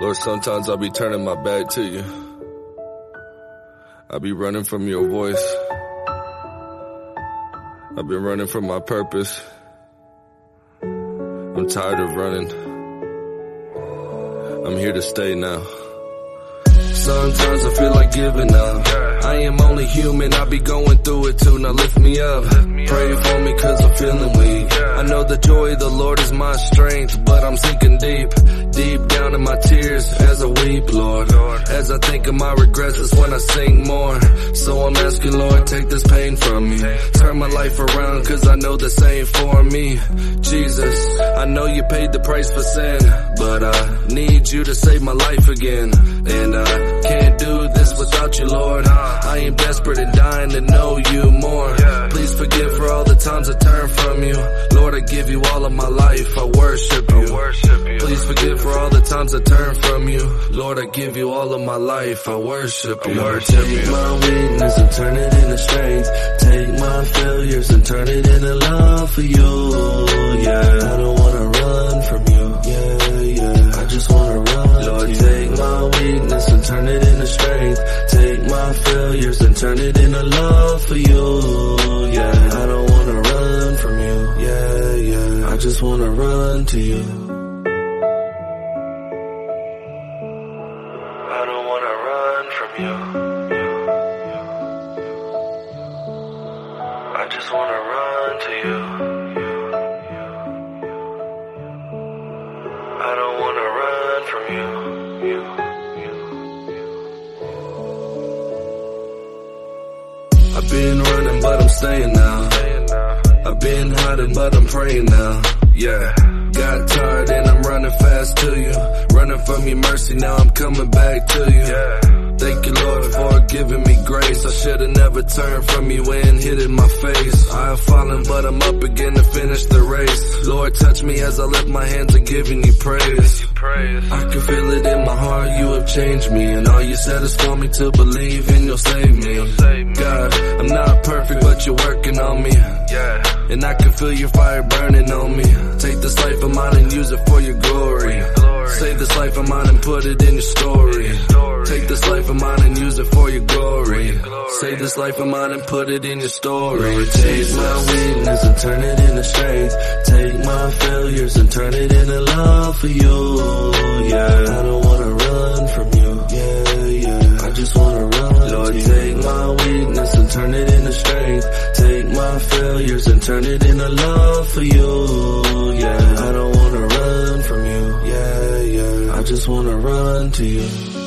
Lord, sometimes I'll be turning my back to you. I'll be running from your voice. I've been running from my purpose. I'm tired of running. I'm here to stay now. Sometimes I feel like giving up. I am only human, I be going through it too. Now lift me up. Pray for me cause I'm feeling weak. I know the joy of the Lord is my strength, but I'm sinking deep, deep down in my tears as I weep, Lord. As I think of my regrets, that's when I sing more. So I'm asking, Lord, take this pain from me. Turn my life around cause I know this ain't for me. Jesus, I know you paid the price for sin, but I need you to save my life again. And I can't do this without you, Lord. I am desperate and dying to know you more. Please forgive for all the times I turned from you. Lord, I give you all of my life. I worship you. Please forgive for all the times I turned from you. Lord, I give you all of my life. I worship you. Take my weakness and turn it into strength. Take my failures and turn it into love for you. Yeah, I don't wanna run from you. Yeah, yeah, I just wanna run. Lord, take my weakness and turn it into strength. Take my failures and turn it into love for you. Yeah, I don't wanna run from you. Yeah, yeah, I just wanna run to you. Now. Yeah. Got tired and I'm running fast to you. Running from your mercy, now I'm coming back to you. Yeah. Thank you, Lord, for giving me grace. I should have never turned from you and hit in my face. I have fallen, but I'm up again to finish the race. Lord, touch me as I lift my hands and giving you praise. I can feel it in my heart, you have changed me. And all you said is for me to believe and you'll save me. God, I'm not perfect, but you're working on me. And I can feel your fire burning on me. Take this life of mine and use it for your glory. Save this life of mine and put it in your story. Take this life of mine and use it for your glory. Save this life of mine and put it in your story. Take my weakness and turn it into strength. Take my failures and turn it into love for you. Yeah, I don't wanna run from you. Yeah, yeah, I just wanna run. Lord, take my weakness and turn it into strength. Take my failures and turn it into love for you. Yeah, I don't wanna run from you. Yeah, yeah, I just wanna run to you.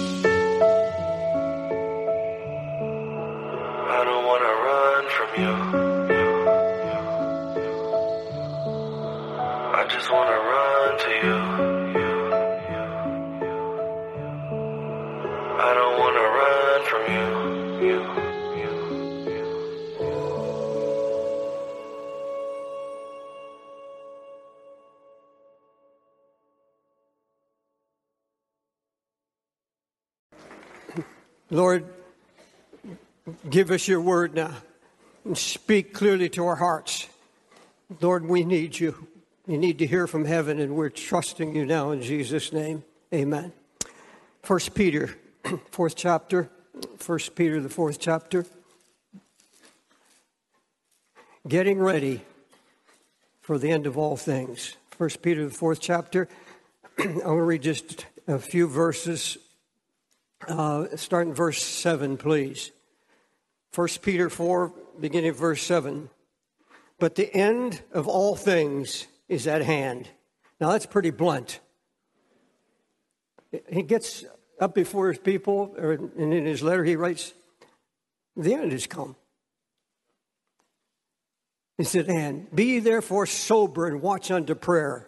Lord, give us your word now and speak clearly to our hearts. Lord, we need you. We need to hear from heaven, and we're trusting you now in Jesus' name. Amen. First Peter, fourth chapter. First Peter, the fourth chapter. Getting ready for the end of all things. First Peter, the fourth chapter. I'm going to read just a few verses uh, start in verse 7, please. 1 Peter 4, beginning of verse 7. But the end of all things is at hand. Now that's pretty blunt. He gets up before his people, and in his letter he writes, The end has come. He said, And be therefore sober and watch unto prayer.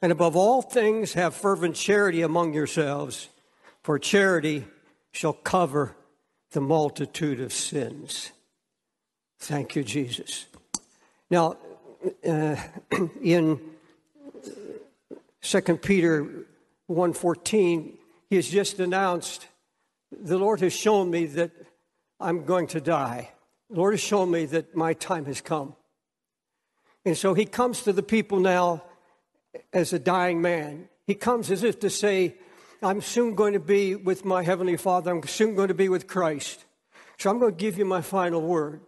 And above all things, have fervent charity among yourselves for charity shall cover the multitude of sins. Thank you, Jesus. Now, uh, in 2 Peter 1.14, he has just announced, the Lord has shown me that I'm going to die. The Lord has shown me that my time has come. And so he comes to the people now as a dying man. He comes as if to say, I'm soon going to be with my Heavenly Father. I'm soon going to be with Christ. So I'm going to give you my final word.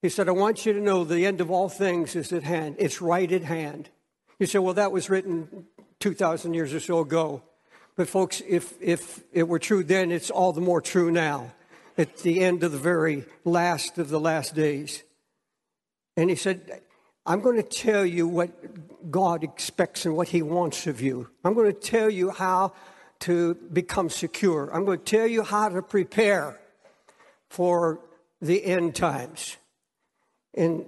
He said, I want you to know the end of all things is at hand. It's right at hand. You say, well, that was written 2,000 years or so ago. But folks, if, if it were true then, it's all the more true now. At the end of the very last of the last days. And he said, I'm going to tell you what God expects and what he wants of you. I'm going to tell you how to become secure. I'm going to tell you how to prepare for the end times. And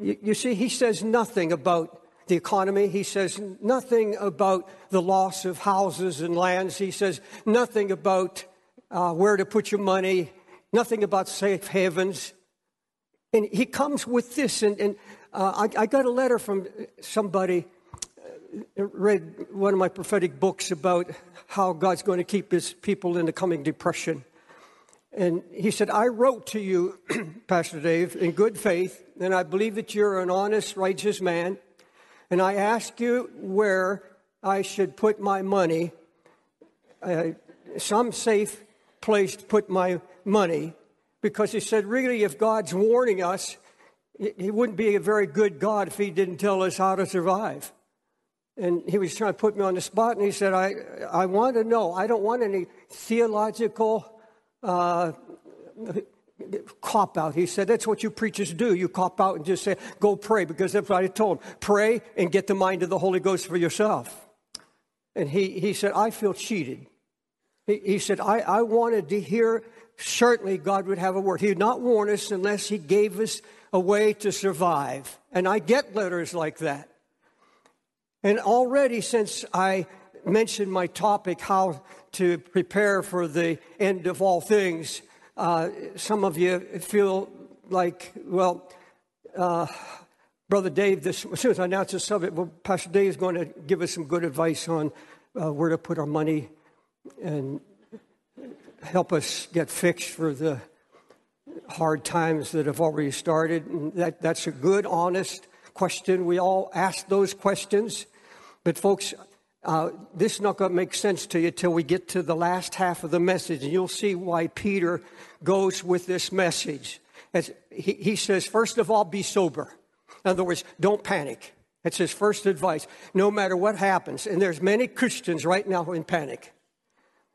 you, you see, he says nothing about the economy. He says nothing about the loss of houses and lands. He says nothing about uh, where to put your money, nothing about safe havens. And he comes with this, and, and uh, I, I, got a letter from somebody, read one of my prophetic books about how God's going to keep his people in the coming depression. And he said, I wrote to you, Pastor Dave, in good faith, and I believe that you're an honest, righteous man. And I ask you where I should put my money, uh, some safe place to put my money, because he said, really, if God's warning us, he wouldn't be a very good God if he didn't tell us how to survive. And he was trying to put me on the spot, and he said, I, I want to know. I don't want any theological uh, cop out. He said, That's what you preachers do. You cop out and just say, Go pray, because that's what I told him. Pray and get the mind of the Holy Ghost for yourself. And he, he said, I feel cheated. He, he said, I, I wanted to hear, certainly God would have a word. He would not warn us unless He gave us a way to survive. And I get letters like that. And already since I mentioned my topic, how to prepare for the end of all things, uh, some of you feel like, well, uh, Brother Dave, this, as soon as I announce the subject, well, Pastor Dave is going to give us some good advice on uh, where to put our money and help us get fixed for the hard times that have already started. And that, that's a good, honest question. We all ask those questions. But, folks, uh, this is not going to make sense to you till we get to the last half of the message, and you'll see why Peter goes with this message. As he, he says, first of all, be sober. In other words, don't panic. That's his first advice. No matter what happens, and there's many Christians right now in panic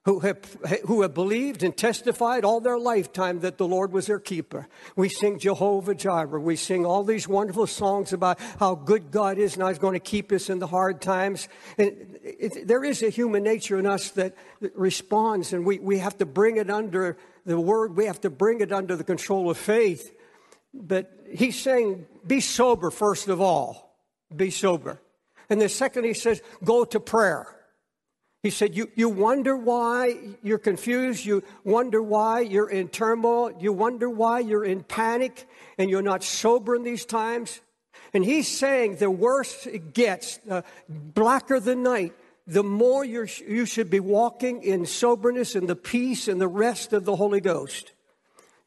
who have, who have believed and testified all their lifetime that the Lord was their keeper. We sing Jehovah Jireh. We sing all these wonderful songs about how good God is and how He's going to keep us in the hard times. And it, it, there is a human nature in us that responds, and we, we have to bring it under the word, we have to bring it under the control of faith. But He's saying, be sober, first of all. Be sober. And the second, He says, go to prayer. He said, you, you wonder why you're confused. You wonder why you're in turmoil. You wonder why you're in panic and you're not sober in these times. And he's saying the worse it gets, the blacker the night, the more you you should be walking in soberness and the peace and the rest of the Holy Ghost.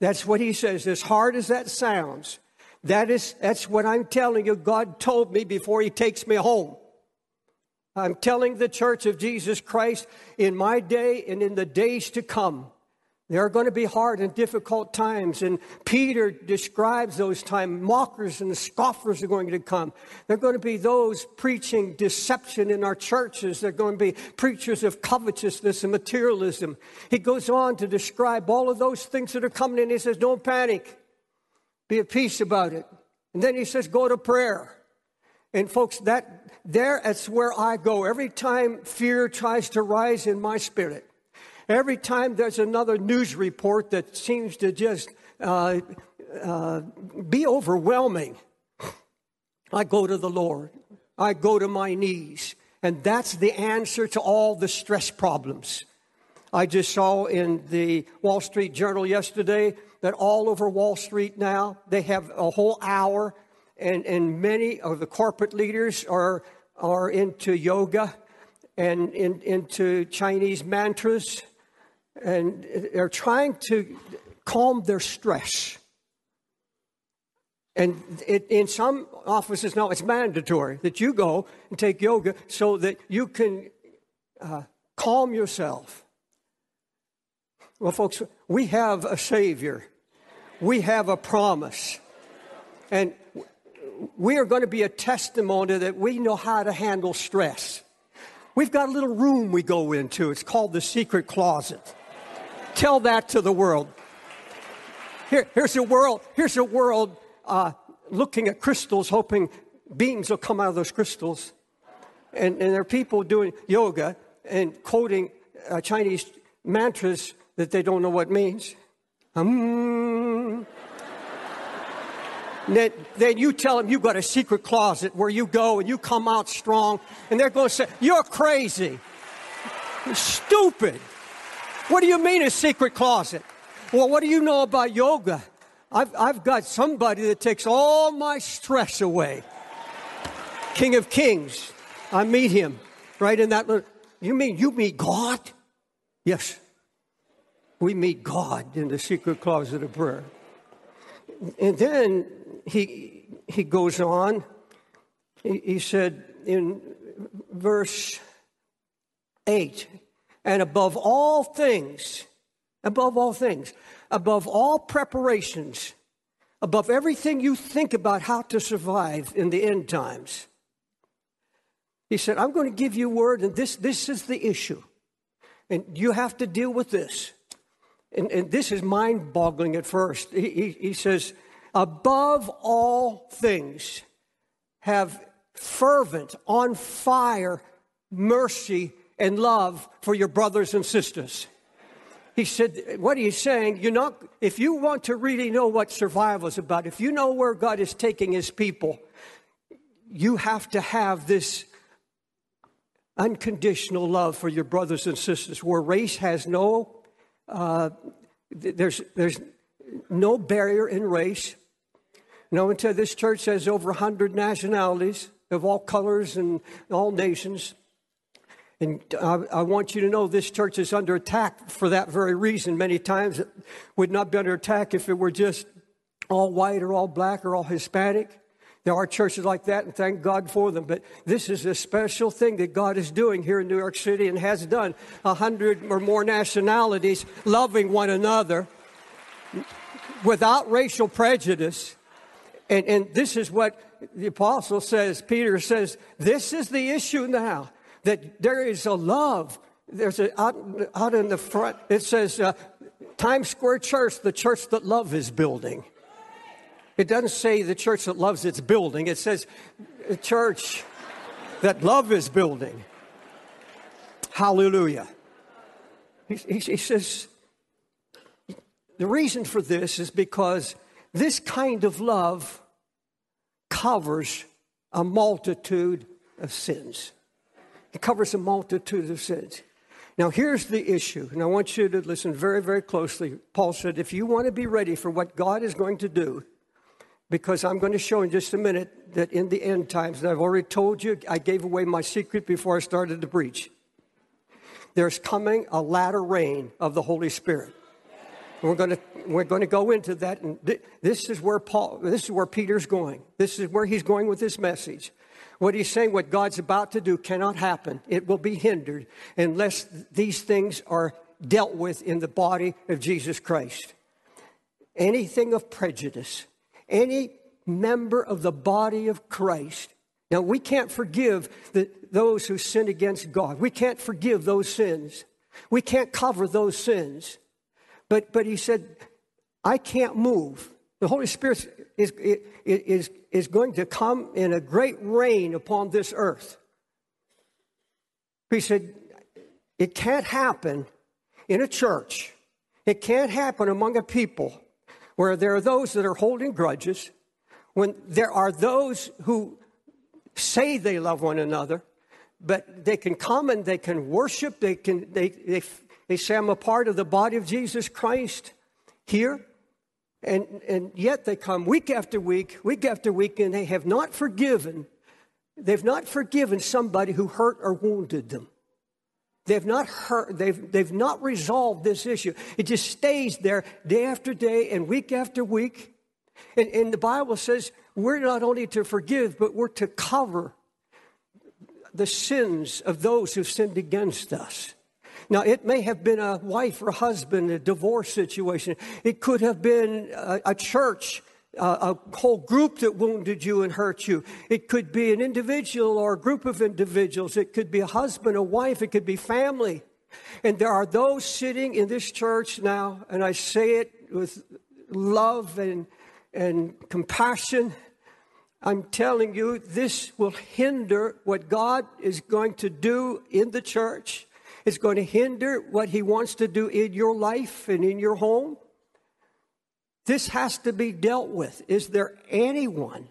That's what he says. As hard as that sounds, that is, that's what I'm telling you. God told me before he takes me home. I'm telling the church of Jesus Christ in my day and in the days to come, there are going to be hard and difficult times. And Peter describes those times. Mockers and scoffers are going to come. There are going to be those preaching deception in our churches. There are going to be preachers of covetousness and materialism. He goes on to describe all of those things that are coming and he says, don't panic. Be at peace about it. And then he says, go to prayer. And folks, that there, that's where I go. Every time fear tries to rise in my spirit, every time there's another news report that seems to just uh, uh, be overwhelming, I go to the Lord. I go to my knees. And that's the answer to all the stress problems. I just saw in the Wall Street Journal yesterday that all over Wall Street now, they have a whole hour and, and many of the corporate leaders are, are into yoga and in, into Chinese mantras, and they're trying to calm their stress. And it, in some offices now, it's mandatory that you go and take yoga so that you can uh, calm yourself. Well, folks, we have a Savior, we have a promise. And we are going to be a testimony that we know how to handle stress. We've got a little room we go into. It's called the secret closet. Tell that to the world. Here, here's a world. Here's a world uh, looking at crystals, hoping beings will come out of those crystals. And, and there are people doing yoga and quoting uh, Chinese mantras that they don't know what means. Um, then, then you tell them you've got a secret closet where you go and you come out strong, and they're going to say, You're crazy. You're stupid. What do you mean a secret closet? Well, what do you know about yoga? I've, I've got somebody that takes all my stress away. King of Kings. I meet him right in that. You mean you meet God? Yes. We meet God in the secret closet of prayer. And then he, he goes on. He, he said in verse 8, and above all things, above all things, above all preparations, above everything you think about how to survive in the end times. He said, I'm going to give you word, and this, this is the issue. And you have to deal with this. And, and this is mind boggling at first. He, he, he says, above all things, have fervent, on fire mercy and love for your brothers and sisters. He said, What he's saying, you're not, if you want to really know what survival is about, if you know where God is taking his people, you have to have this unconditional love for your brothers and sisters, where race has no, uh, there's, there's no barrier in race. No, until this church has over 100 nationalities of all colors and all nations. And I, I, want you to know this church is under attack for that very reason. Many times it would not be under attack if it were just all white or all black or all Hispanic. There are churches like that, and thank God for them. But this is a special thing that God is doing here in New York City and has done. A hundred or more nationalities loving one another without racial prejudice. And, and this is what the apostle says, Peter says, this is the issue now that there is a love. There's a, out, out in the front, it says uh, Times Square Church, the church that love is building. It doesn't say the church that loves its building, it says the church that love is building. Hallelujah. He, he, he says, the reason for this is because this kind of love covers a multitude of sins. It covers a multitude of sins. Now, here's the issue, and I want you to listen very, very closely. Paul said, if you want to be ready for what God is going to do, because I'm going to show in just a minute that in the end times, and I've already told you, I gave away my secret before I started to preach. There's coming a latter rain of the Holy Spirit. We're going to we're going to go into that, and th- this is where Paul, this is where Peter's going. This is where he's going with this message. What he's saying, what God's about to do cannot happen. It will be hindered unless these things are dealt with in the body of Jesus Christ. Anything of prejudice, any member of the body of Christ. Now, we can't forgive the, those who sin against God. We can't forgive those sins. We can't cover those sins. But, but he said, I can't move. The Holy Spirit is, is, is going to come in a great rain upon this earth. He said, It can't happen in a church. It can't happen among a people where there are those that are holding grudges, when there are those who say they love one another, but they can come and they can worship, they, can, they, they, they say, I'm a part of the body of Jesus Christ here. And, and yet they come week after week, week after week, and they have not forgiven. They've not forgiven somebody who hurt or wounded them. They've not hurt, they've, they've not resolved this issue. It just stays there day after day and week after week. And, and the Bible says we're not only to forgive, but we're to cover the sins of those who sinned against us. Now, it may have been a wife or husband, a divorce situation. It could have been a, a church, a whole group that wounded you and hurt you. It could be an individual or a group of individuals. It could be a husband, a wife. It could be family. And there are those sitting in this church now, and I say it with love and, and compassion. I'm telling you, this will hinder what God is going to do in the church. It's going to hinder what He wants to do in your life and in your home. This has to be dealt with. Is there anyone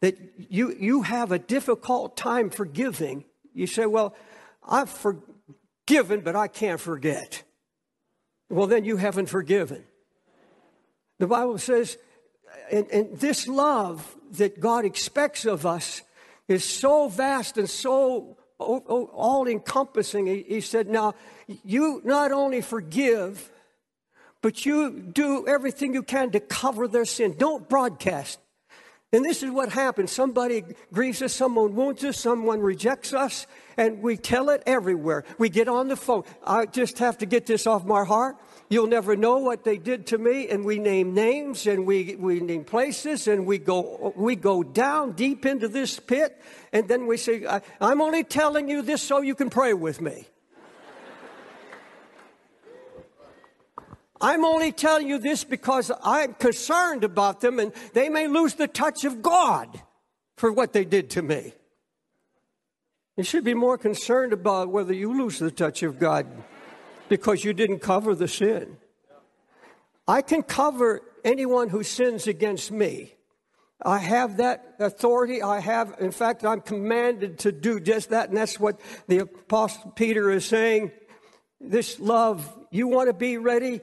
that you, you have a difficult time forgiving? You say, Well, I've forgiven, but I can't forget. Well, then you haven't forgiven. The Bible says, and, and this love that God expects of us is so vast and so all encompassing. He, said, Now, you not only forgive, but you do everything you can to cover their sin. Don't broadcast. And this is what happens. Somebody grieves us, someone wounds us, someone rejects us, and we tell it everywhere. We get on the phone. I just have to get this off my heart. You'll never know what they did to me. And we name names and we, we name places and we go, we go down deep into this pit. And then we say, I'm only telling you this so you can pray with me. I'm only telling you this because I'm concerned about them and they may lose the touch of God for what they did to me. You should be more concerned about whether you lose the touch of God because you didn't cover the sin. I can cover anyone who sins against me. I have that authority. I have, in fact, I'm commanded to do just that. And that's what the Apostle Peter is saying. This love, you want to be ready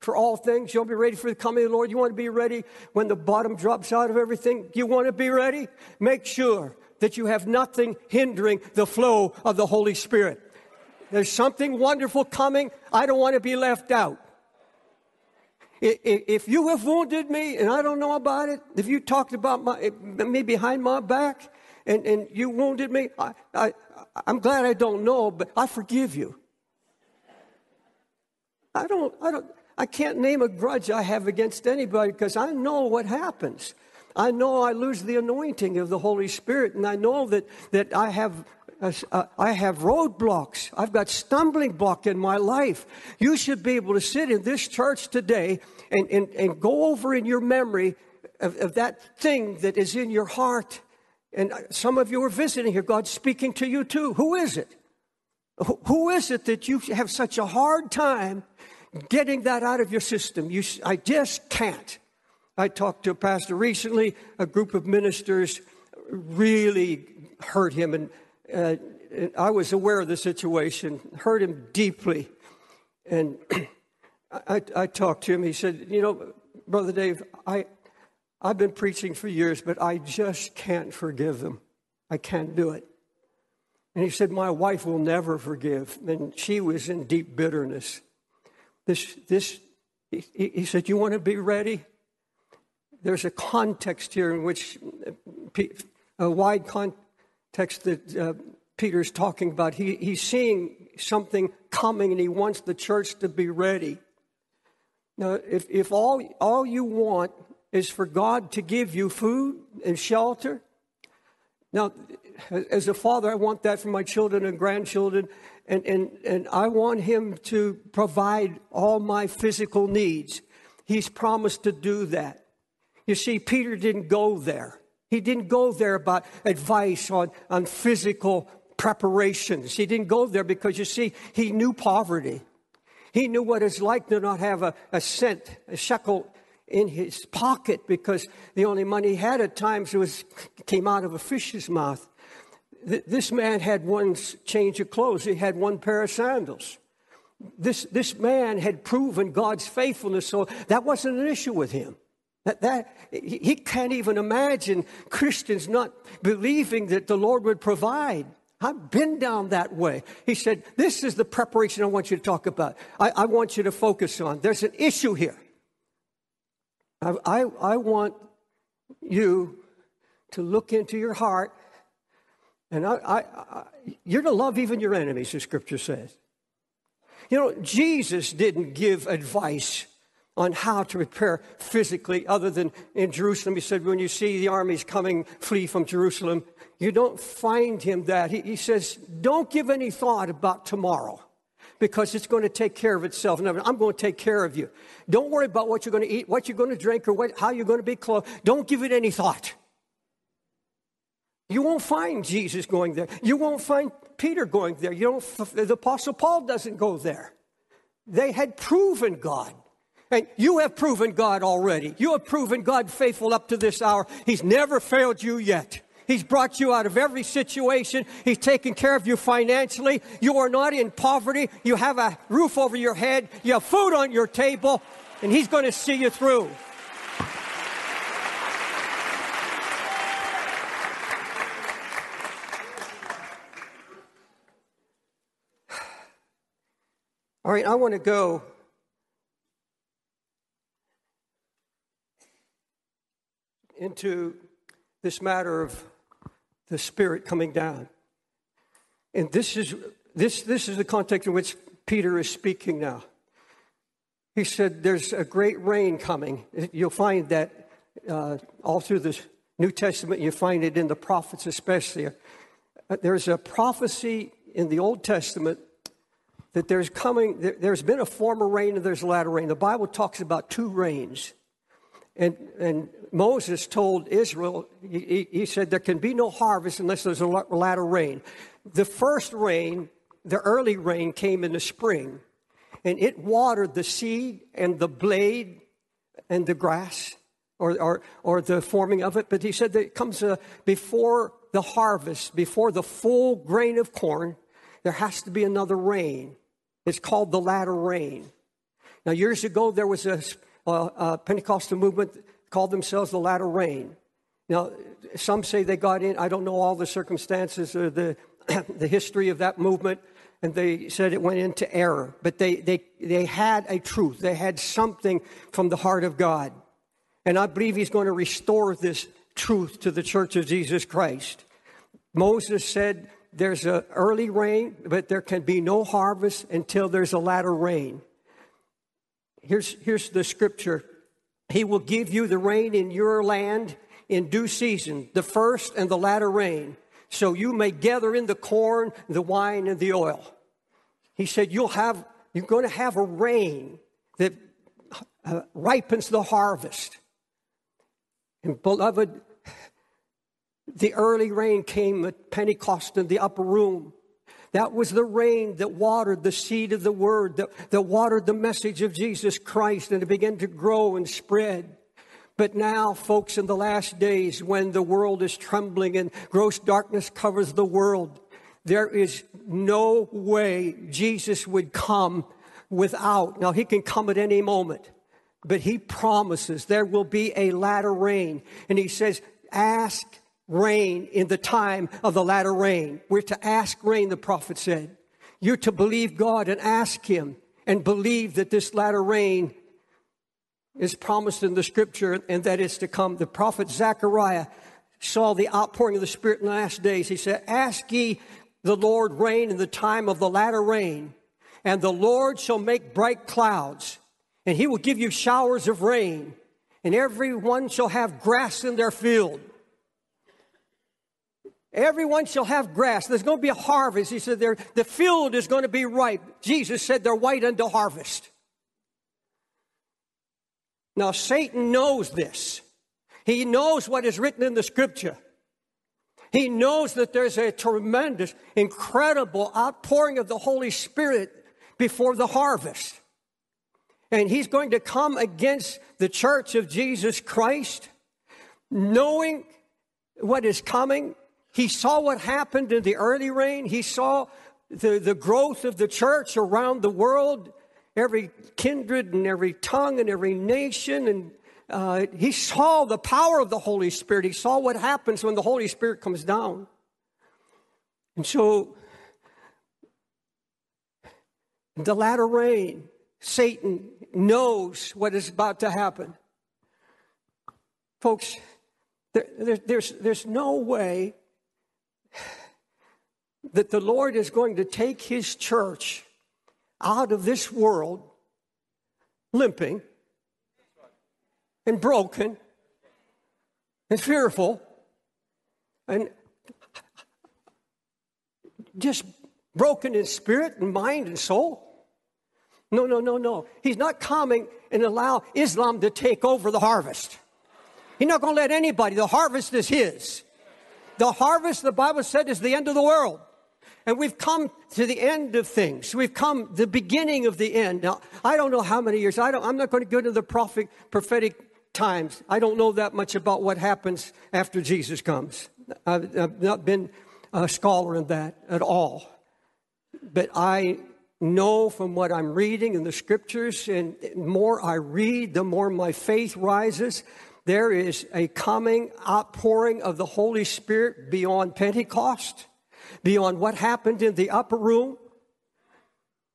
for all things. You want to be ready for the coming of the Lord. You want to be ready when the bottom drops out of everything. You want to be ready? Make sure that you have nothing hindering the flow of the Holy Spirit. There's something wonderful coming. I don't want to be left out. If you have wounded me and I don't know about it, if you talked about my, me behind my back and, and you wounded me, I, I, I'm glad I don't know, but I forgive you. I don't, I don't, I can't name a grudge I have against anybody because I know what happens. I know I lose the anointing of the Holy Spirit, and I know that, that I have uh, I have roadblocks. I've got stumbling block in my life. You should be able to sit in this church today and, and, and go over in your memory of, of that thing that is in your heart. And some of you are visiting here. God's speaking to you too. Who is it? Who is it that you have such a hard time getting that out of your system? You, I just can't. I talked to a pastor recently. A group of ministers really hurt him and uh, I was aware of the situation, hurt him deeply. And I, I, talked to him. He said, You know, Brother Dave, I, I've been preaching for years, but I just can't forgive them. I can't do it. And he said, My wife will never forgive. And she was in deep bitterness. This, this, he, he said, You want to be ready? There's a context here in which a wide context text that uh, Peter's talking about. He, he's seeing something coming and he wants the church to be ready. Now, if, if all, all you want is for God to give you food and shelter, now, as a father, I want that for my children and grandchildren, and, and, and I want Him to provide all my physical needs. He's promised to do that. You see, Peter didn't go there. He didn't go there about advice on, on physical preparations. He didn't go there because, you see, he knew poverty. He knew what it's like to not have a, a cent, a shekel in his pocket because the only money he had at times was came out of a fish's mouth. This man had one change of clothes. He had one pair of sandals. This, this man had proven God's faithfulness, so that wasn't an issue with him. That, that, he can't even imagine Christians not believing that the Lord would provide. I've been down that way. He said, This is the preparation I want you to talk about. I, I want you to focus on. There's an issue here. I, I, I want you to look into your heart, and I, you're to love even your enemies, the scripture says. You know, Jesus didn't give advice on how to prepare physically, other than in Jerusalem. He said, when you see the armies coming, flee from Jerusalem. You don't find him that. He, he says, don't give any thought about tomorrow because it's going to take care of itself. And I'm going to take care of you. Don't worry about what you're going to eat, what you're going to drink, or what, how you're going to be clothed. Don't give it any thought. You won't find Jesus going there. You won't find Peter going there. You don't, the Apostle Paul doesn't go there. They had proven God. You have proven God already. You have proven God faithful up to this hour. He's never failed you yet. He's brought you out of every situation. He's taken care of you financially. You are not in poverty. You have a roof over your head. You have food on your table. And He's going to see you through. All right, I want to go into this matter of the Spirit coming down. And this is, this, this is the context in which Peter is speaking now. He said, There's a great rain coming. You'll find that uh, all through the New Testament, you find it in the prophets, especially. Uh, there's a prophecy in the Old Testament that there's coming, there, has been a former rain and there's a latter rain. The Bible talks about two rains. And, and Moses told Israel, he, he said, there can be no harvest unless there's a latter rain. The first rain, the early rain, came in the spring, and it watered the seed and the blade and the grass or, or, or the forming of it. But he said that it comes uh, before the harvest, before the full grain of corn, there has to be another rain. It's called the latter rain. Now, years ago, there was a uh, uh, Pentecostal movement called themselves the latter rain. Now, some say they got in. I don't know all the circumstances or the, the history of that movement, and they said it went into error. But they, they, they had a truth, they had something from the heart of God. And I believe He's going to restore this truth to the church of Jesus Christ. Moses said, There's an early rain, but there can be no harvest until there's a latter rain here's, here's the scripture He will give you the rain in your land in due season, the first and the latter rain, so you may gather in the corn, the wine, and the oil. He said, You'll have, you're going to have a rain that uh, ripens the harvest. And beloved, the early rain came at Pentecost in the upper room. That was the rain that watered the seed of the word, that, that watered the message of Jesus Christ, and it began to grow and spread. But now, folks, in the last days, when the world is trembling and gross darkness covers the world, there is no way Jesus would come without. Now, he can come at any moment, but he promises there will be a latter rain. And he says, Ask rain in the time of the latter rain. We're to ask rain, the prophet said. You're to believe God and ask Him and believe that this latter rain is promised in the scripture and that it's to come. The prophet Zechariah saw the outpouring of the Spirit in the last days. He said, Ask ye the Lord rain in the time of the latter rain, and the Lord shall make bright clouds, and he will give you showers of rain, and every one shall have grass in their field. Everyone shall have grass. There's going to be a harvest. He said, the field is going to be ripe. Jesus said they're white unto harvest. Now, Satan knows this. He knows what is written in the scripture. He knows that there's a tremendous, incredible outpouring of the Holy Spirit before the harvest. And he's going to come against the church of Jesus Christ, knowing what is coming he saw what happened in the early rain. He saw the, the growth of the church around the world, every kindred and every tongue and every nation. And uh, he saw the power of the Holy Spirit. He saw what happens when the Holy Spirit comes down. And so, in the latter rain, Satan knows what is about to happen. Folks, there, there, there's, there's no way that the Lord is going to take his church out of this world, limping and broken and fearful and just broken in spirit and mind and soul. No, no, no, no. He's not coming and allow Islam to take over the harvest. He's not going to let anybody. The harvest is his. The harvest, the Bible said, is the end of the world. And we've come to the end of things. We've come the beginning of the end. Now, I don't know how many years. I don't, I'm not going to go into the prophet, prophetic times. I don't know that much about what happens after Jesus comes. I've, I've not been a scholar in that at all. But I know from what I'm reading in the scriptures, and the more I read, the more my faith rises. There is a coming outpouring of the Holy Spirit beyond Pentecost, beyond what happened in the upper room.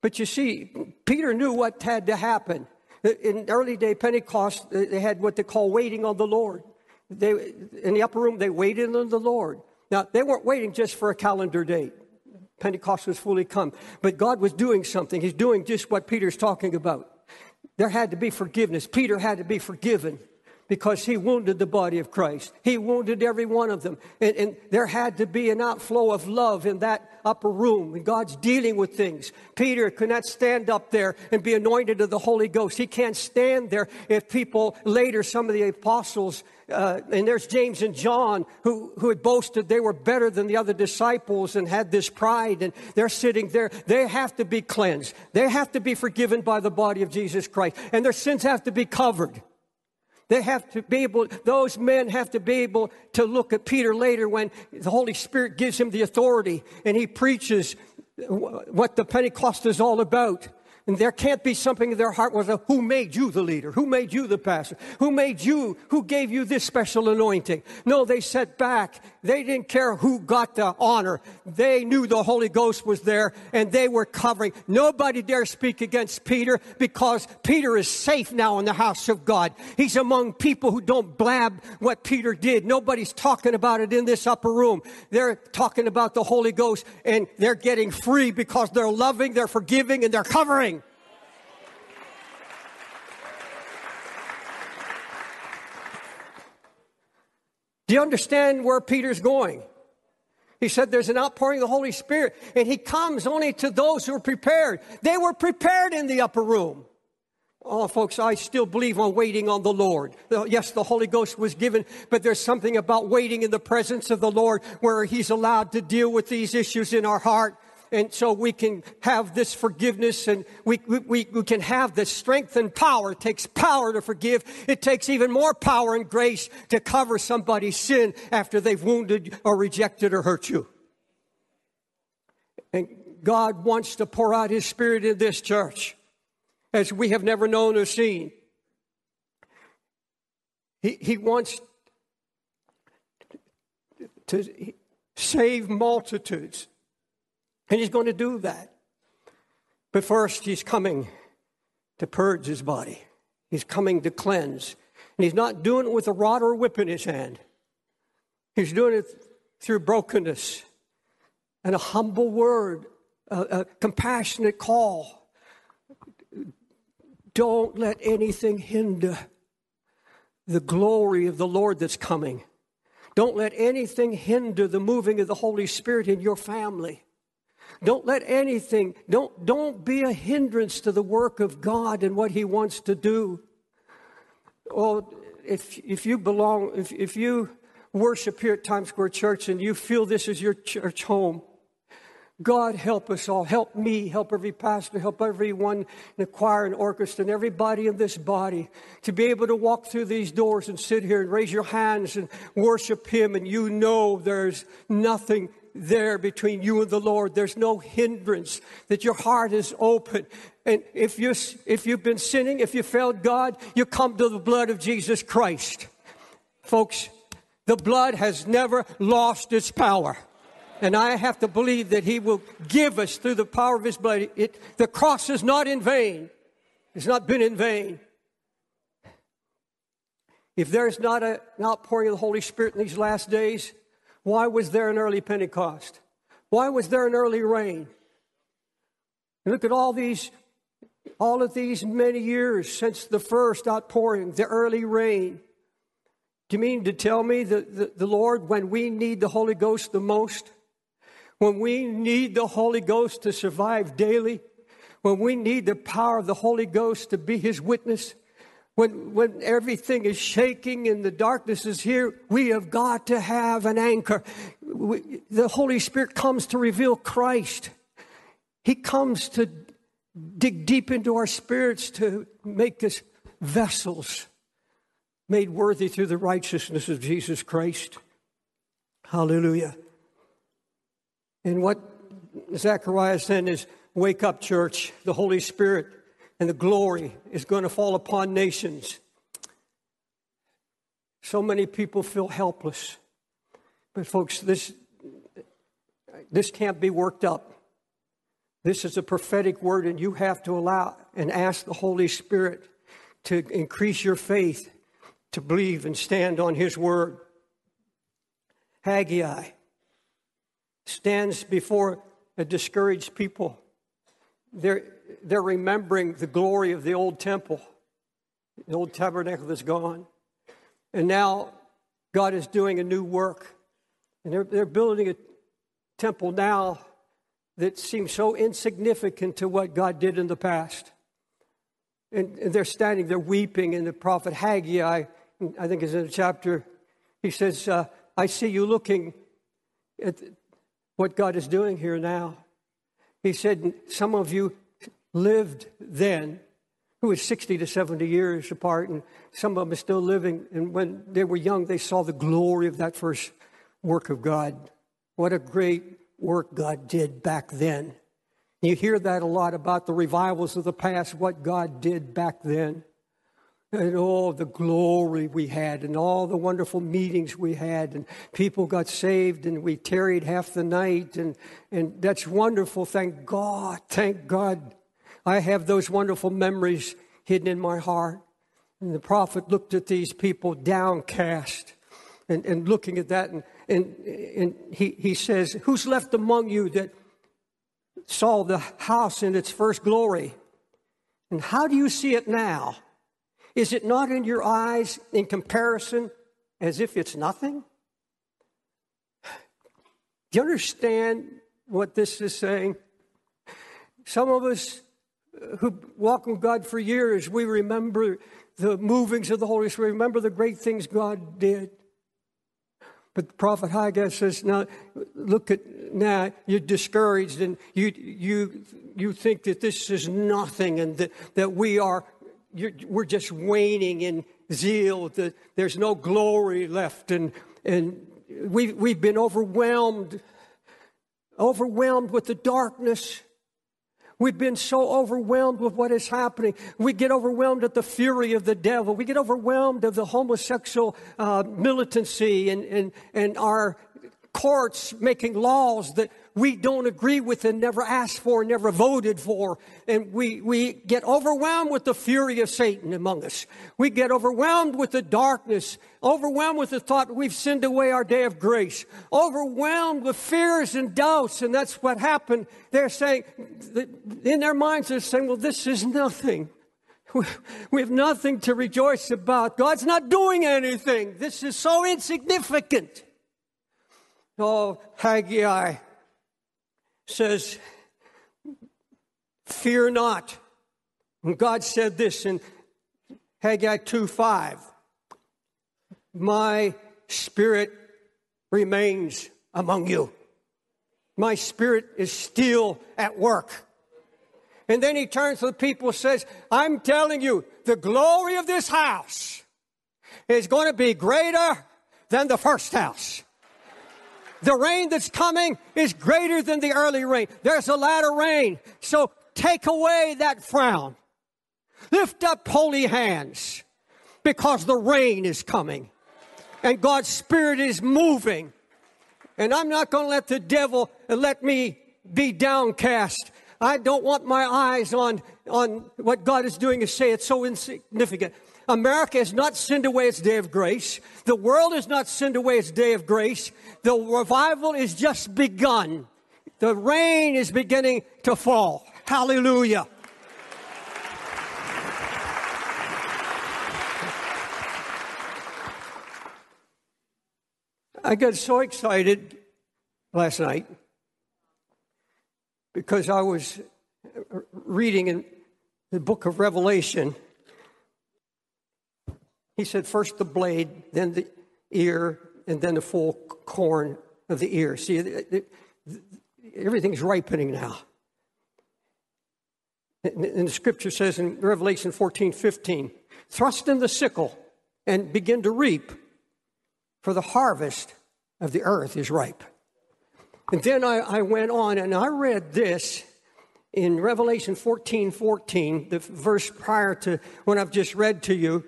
But you see, Peter knew what had to happen. In early day Pentecost, they had what they call waiting on the Lord. They, in the upper room, they waited on the Lord. Now, they weren't waiting just for a calendar date. Pentecost was fully come. But God was doing something. He's doing just what Peter's talking about. There had to be forgiveness. Peter had to be forgiven because he wounded the body of Christ. He wounded every one of them. And, and, there had to be an outflow of love in that upper room. And God's dealing with things. Peter could not stand up there and be anointed of the Holy Ghost. He can't stand there if people later, some of the apostles, uh, and there's James and John who, who had boasted they were better than the other disciples and had this pride and they're sitting there. They have to be cleansed. They have to be forgiven by the body of Jesus Christ and their sins have to be covered. They have to be able, those men have to be able to look at Peter later when the Holy Spirit gives him the authority and he preaches what the Pentecost is all about. And there can't be something in their heart a, who made you the leader? Who made you the pastor? Who made you? Who gave you this special anointing? No, they sat back. They didn't care who got the honor. They knew the Holy Ghost was there and they were covering. Nobody dare speak against Peter because Peter is safe now in the house of God. He's among people who don't blab what Peter did. Nobody's talking about it in this upper room. They're talking about the Holy Ghost and they're getting free because they're loving, they're forgiving, and they're covering. Do you understand where Peter's going? He said there's an outpouring of the Holy Spirit, and he comes only to those who are prepared. They were prepared in the upper room. Oh, folks, I still believe on waiting on the Lord. Yes, the Holy Ghost was given, but there's something about waiting in the presence of the Lord where He's allowed to deal with these issues in our heart and so we can have this forgiveness and we, we, we can have this strength and power. It takes power to forgive. It takes even more power and grace to cover somebody's sin after they've wounded or rejected or hurt you. And God wants to pour out His Spirit in this church as we have never known or seen. He, he wants to save multitudes. And he's going to do that. But first, he's coming to purge his body. He's coming to cleanse. And he's not doing it with a rod or a whip in his hand. He's doing it through brokenness and a humble word, a, a compassionate call. Don't let anything hinder the glory of the Lord that's coming. Don't let anything hinder the moving of the Holy Spirit in your family. Don't let anything, don't, don't be a hindrance to the work of God and what He wants to do. Well, if, if you belong, if, if you worship here at Times Square Church and you feel this is your church home, God help us all. Help me, help every pastor, help everyone in the choir and orchestra and everybody in this body to be able to walk through these doors and sit here and raise your hands and worship Him. And you know there's nothing there between you and the Lord. There's no hindrance, that your heart is open. And if, you, if you've been sinning, if you failed God, you come to the blood of Jesus Christ. Folks, the blood has never lost its power. And I have to believe that He will give us through the power of His blood. It, the cross is not in vain. It's not been in vain. If there's not a, an outpouring of the Holy Spirit in these last days, why was there an early Pentecost? Why was there an early rain? Look at all these, all of these many years since the first outpouring, the early rain. Do you mean to tell me that the, the Lord, when we need the Holy Ghost the most, when we need the Holy Ghost to survive daily, when we need the power of the Holy Ghost to be His witness, when, when everything is shaking and the darkness is here, we have got to have an anchor. We, the Holy Spirit comes to reveal Christ. He comes to dig deep into our spirits to make us vessels made worthy through the righteousness of Jesus Christ. Hallelujah. And what Zechariah said is, Wake up, church. The Holy Spirit and the glory is going to fall upon nations. So many people feel helpless. But, folks, this, this can't be worked up. This is a prophetic word, and you have to allow and ask the Holy Spirit to increase your faith to believe and stand on His word. Haggai stands before a discouraged people. They're, they're remembering the glory of the old temple. The old tabernacle is gone. And now God is doing a new work. And they're, they're building a temple now that seems so insignificant to what God did in the past. And, and they're standing there weeping, and the prophet Haggai, I think is in the chapter, he says, uh, I see you looking at what God is doing here now. He said, Some of you lived then, who was 60 to 70 years apart, and some of them are still living. And when they were young, they saw the glory of that first work of God. What a great work God did back then. You hear that a lot about the revivals of the past, what God did back then and all the glory we had and all the wonderful meetings we had and people got saved and we tarried half the night and, and that's wonderful thank god thank god i have those wonderful memories hidden in my heart and the prophet looked at these people downcast and, and looking at that and, and, and he, he says who's left among you that saw the house in its first glory and how do you see it now is it not in your eyes in comparison as if it's nothing? Do you understand what this is saying? Some of us who walk with God for years, we remember the movings of the Holy Spirit, remember the great things God did. But the prophet Haggai says, now look at now you're discouraged and you you you think that this is nothing and that, that we are we're just waning in zeal. that there's no glory left. And, and we, we've been overwhelmed, overwhelmed with the darkness. We've been so overwhelmed with what is happening. We get overwhelmed at the fury of the devil. We get overwhelmed of the homosexual uh, militancy and, and, and our courts making laws that we don't agree with and never asked for, never voted for. And we, we get overwhelmed with the fury of Satan among us. We get overwhelmed with the darkness, overwhelmed with the thought we've sinned away our day of grace, overwhelmed with fears and doubts. And that's what happened. They're saying, in their minds, they're saying, well, this is nothing. We have nothing to rejoice about. God's not doing anything. This is so insignificant. Oh, Haggai says, Fear not. And God said this in Haggai 2 5 My spirit remains among you. My spirit is still at work. And then he turns to the people and says, I'm telling you, the glory of this house is going to be greater than the first house. The rain that's coming is greater than the early rain. There's a latter rain. So take away that frown. Lift up holy hands because the rain is coming and God's Spirit is moving. And I'm not going to let the devil let me be downcast. I don't want my eyes on, on what God is doing to say it's so insignificant. America has not sinned away its day of grace. The world has not sinned away its day of grace. The revival is just begun. The rain is beginning to fall. Hallelujah. I got so excited last night because I was reading in the book of Revelation. He said, first the blade, then the ear, and then the full corn of the ear. See, everything's ripening now. And the scripture says in Revelation 14 15, thrust in the sickle and begin to reap, for the harvest of the earth is ripe. And then I, I went on and I read this in Revelation 14 14, the verse prior to when I've just read to you.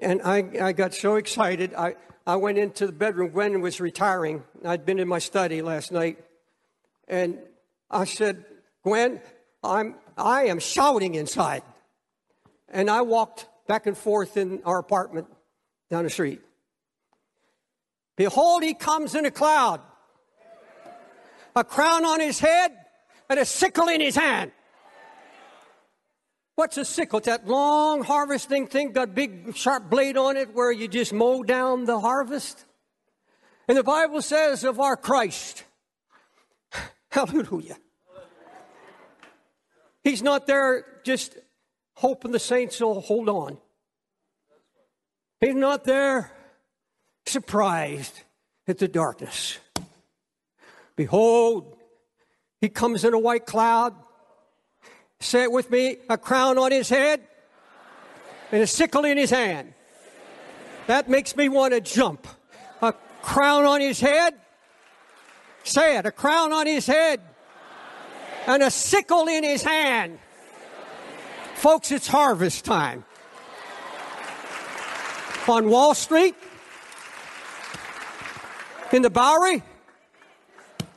And I, I got so excited. I, I went into the bedroom. Gwen was retiring. I'd been in my study last night. And I said, Gwen, I'm, I am shouting inside. And I walked back and forth in our apartment down the street. Behold, he comes in a cloud, a crown on his head, and a sickle in his hand. What's a sickle? It's that long harvesting thing, got big sharp blade on it where you just mow down the harvest. And the Bible says of our Christ, hallelujah. He's not there just hoping the saints will hold on. He's not there surprised at the darkness. Behold, he comes in a white cloud. Say it with me a crown on his head and a sickle in his hand. That makes me want to jump. A crown on his head. Say it, a crown on his head and a sickle in his hand. Folks, it's harvest time. On Wall Street, in the Bowery,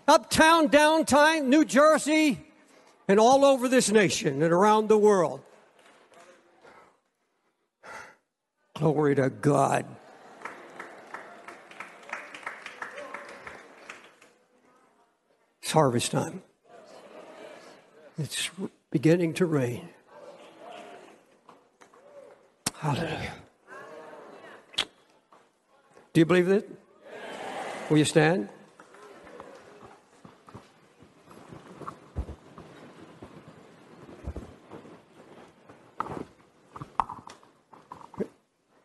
uptown, downtown, New Jersey, and all over this nation and around the world. Glory to God. It's harvest time. It's beginning to rain. Hallelujah. Do you believe that? Will you stand?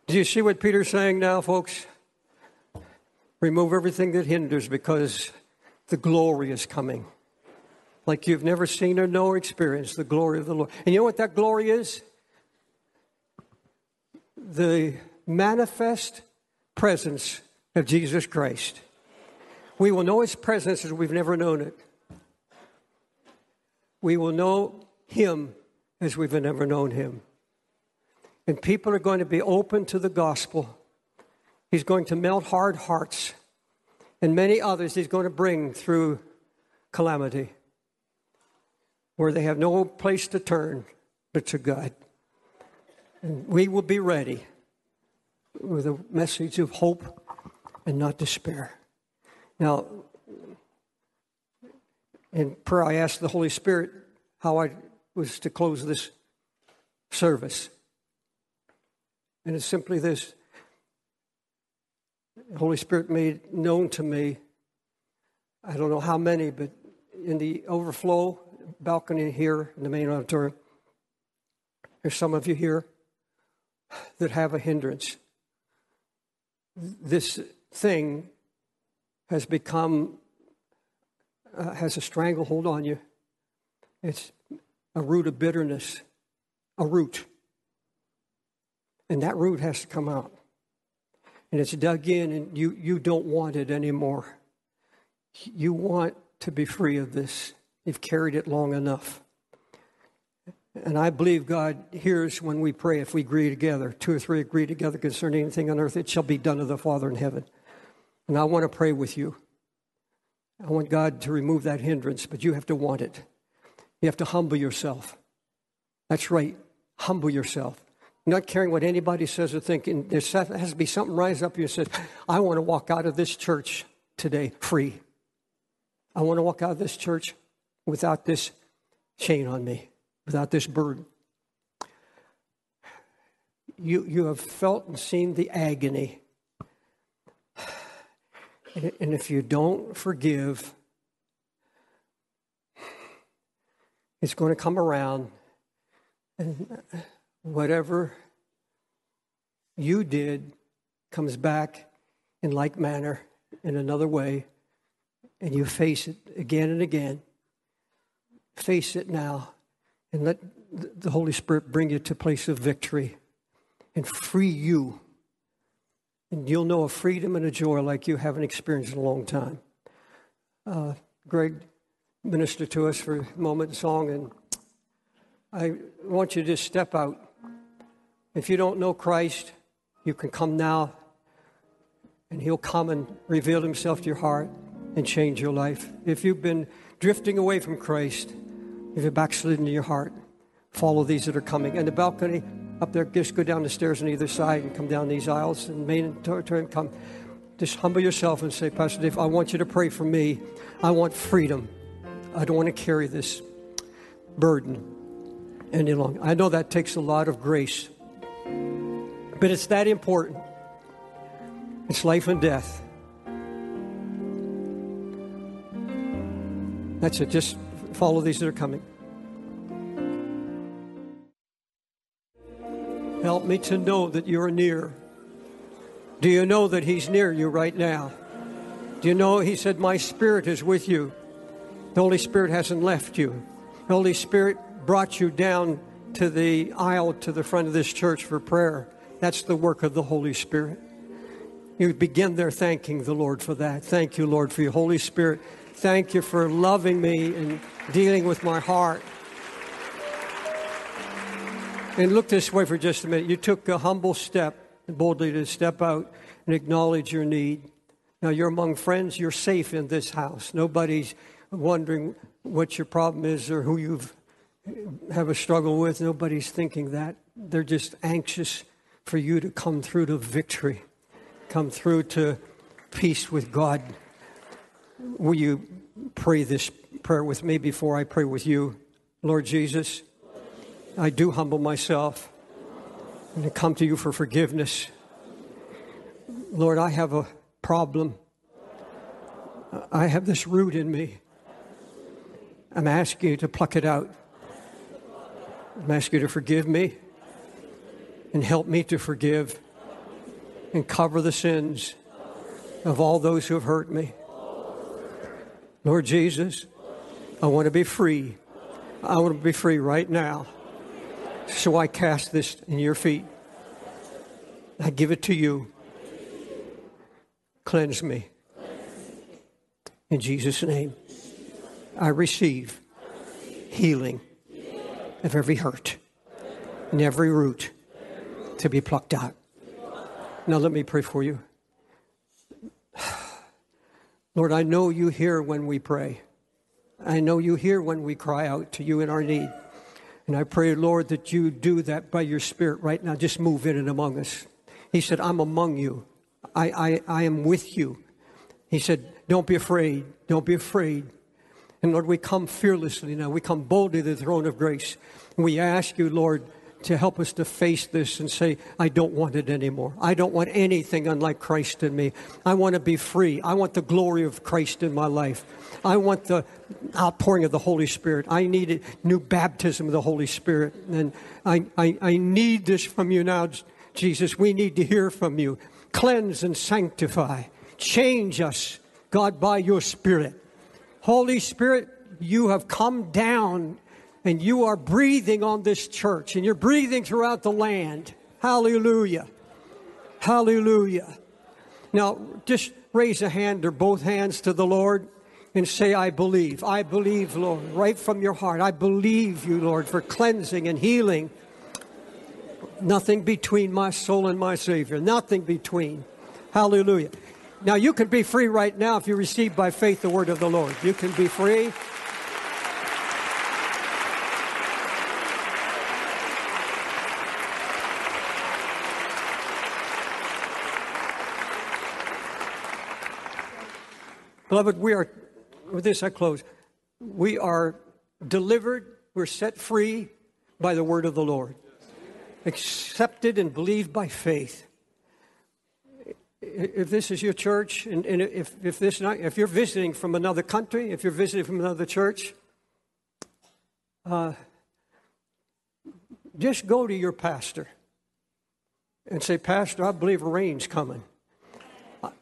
Do you see what Peter's saying now, folks? Remove everything that hinders because the glory is coming. Like you've never seen or know or experienced the glory of the Lord. And you know what that glory is? The manifest presence of Jesus Christ. We will know his presence as we've never known it. We will know him as we've never known him. And people are going to be open to the gospel. He's going to melt hard hearts. And many others he's going to bring through calamity where they have no place to turn but to God. And we will be ready with a message of hope and not despair. Now, in prayer, I asked the Holy Spirit how I was to close this service. And it's simply this the Holy Spirit made known to me, I don't know how many, but in the overflow balcony here in the main auditorium, there's some of you here that have a hindrance. This thing has become, uh, has a stranglehold on you. It's a root of bitterness, a root. And that root has to come out. And it's dug in, and you, you don't want it anymore. You want to be free of this. You've carried it long enough. And I believe God hears when we pray if we agree together. Two or three agree together concerning anything on earth, it shall be done of the Father in heaven. And I want to pray with you. I want God to remove that hindrance, but you have to want it. You have to humble yourself. That's right. Humble yourself not caring what anybody says or thinking. there has to be something rise up here that says, I want to walk out of this church today free. I want to walk out of this church without this chain on me, without this burden. You, you have felt and seen the agony. And, if you don't forgive, it's going to come around, and whatever you did comes back in like manner in another way, and you face it again and again. Face it now, and let the Holy Spirit bring you to a place of victory and free you. And you'll know a freedom and a joy like you haven't experienced in a long time. Uh, Greg ministered to us for a moment song, and I want you to step out. If you don't know Christ, you can come now and He'll come and reveal Himself to your heart and change your life. If you've been drifting away from Christ, if you're backslidden in your heart, follow these that are coming. And the balcony up there, just go down the stairs on either side and come down these aisles and main turn, come. Just humble yourself and say, Pastor Dave, I want you to pray for me. I want freedom. I don't want to carry this burden any longer. I know that takes a lot of grace, but it's that important. It's life and death. That's it. Just follow these that are coming. Help me to know that you're near. Do you know that He's near you right now? Do you know He said, My Spirit is with you? The Holy Spirit hasn't left you. The Holy Spirit brought you down to the aisle to the front of this church for prayer. That's the work of the Holy Spirit. You begin there thanking the Lord for that. Thank you, Lord, for your Holy Spirit. Thank you for loving me and dealing with my heart. And look this way for just a minute. You took a humble step, boldly to step out and acknowledge your need. Now you're among friends, you're safe in this house. Nobody's wondering what your problem is or who you've have a struggle with. Nobody's thinking that. They're just anxious for you to come through to victory come through to peace with God. Will you pray this prayer with me before I pray with you? Lord Jesus, I do humble myself and to come to you for forgiveness. Lord, I have a problem. I have this root in me. I'm asking you to pluck it out. I'm asking you to forgive me and help me to forgive and cover the sins of all those who have hurt me. Lord Jesus, I want to be free. I want to be free right now. So I cast this in your feet. I give it to you. Cleanse me. In Jesus' name, I receive healing of every hurt and every root to be plucked out. Now, let me pray for you. Lord, I know you hear when we pray. I know you hear when we cry out to you in our need. And I pray, Lord, that you do that by your Spirit right now. Just move in and among us. He said, I'm among you. I, I, I am with you. He said, Don't be afraid. Don't be afraid. And Lord, we come fearlessly now. We come boldly to the throne of grace. We ask you, Lord, to help us to face this and say, I don't want it anymore. I don't want anything unlike Christ in me. I want to be free. I want the glory of Christ in my life. I want the outpouring of the Holy Spirit. I need a new baptism of the Holy Spirit. And I, I, I need this from you now, Jesus. We need to hear from you. Cleanse and sanctify. Change us, God, by your Spirit. Holy Spirit, you have come down and you are breathing on this church and you're breathing throughout the land. Hallelujah. Hallelujah. Now, just raise a hand or both hands to the Lord and say, I believe. I believe, Lord, right from your heart. I believe you, Lord, for cleansing and healing. Nothing between my soul and my Savior. Nothing between. Hallelujah. Now, you can be free right now if you receive by faith the word of the Lord. You can be free. Beloved, we are, with this I close, we are delivered we're set free by the word of the Lord, accepted and believed by faith. If this is your church, and, and if, if, this not, if you're visiting from another country, if you're visiting from another church, uh, just go to your pastor and say, Pastor, I believe rain's coming.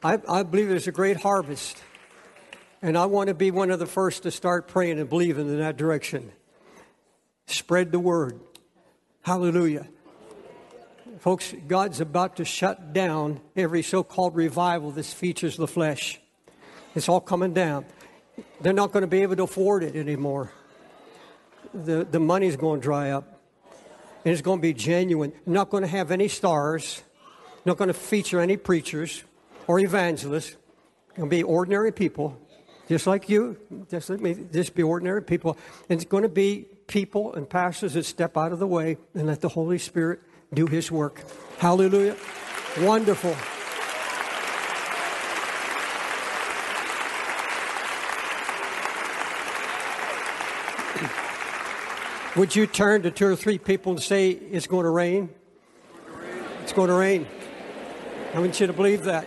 I, I believe there's a great harvest. And I want to be one of the first to start praying and believing in that direction. Spread the word. Hallelujah. Folks, God's about to shut down every so called revival that features the flesh. It's all coming down. They're not going to be able to afford it anymore. The, the money's going to dry up. And it's going to be genuine. not going to have any stars, not going to feature any preachers or evangelists. Going to be ordinary people, just like you, just like me, just be ordinary people. And it's going to be people and pastors that step out of the way and let the Holy Spirit do his work. Hallelujah. Wonderful. Would you turn to two or three people and say, It's going to rain? It's going to rain. I want you to believe that.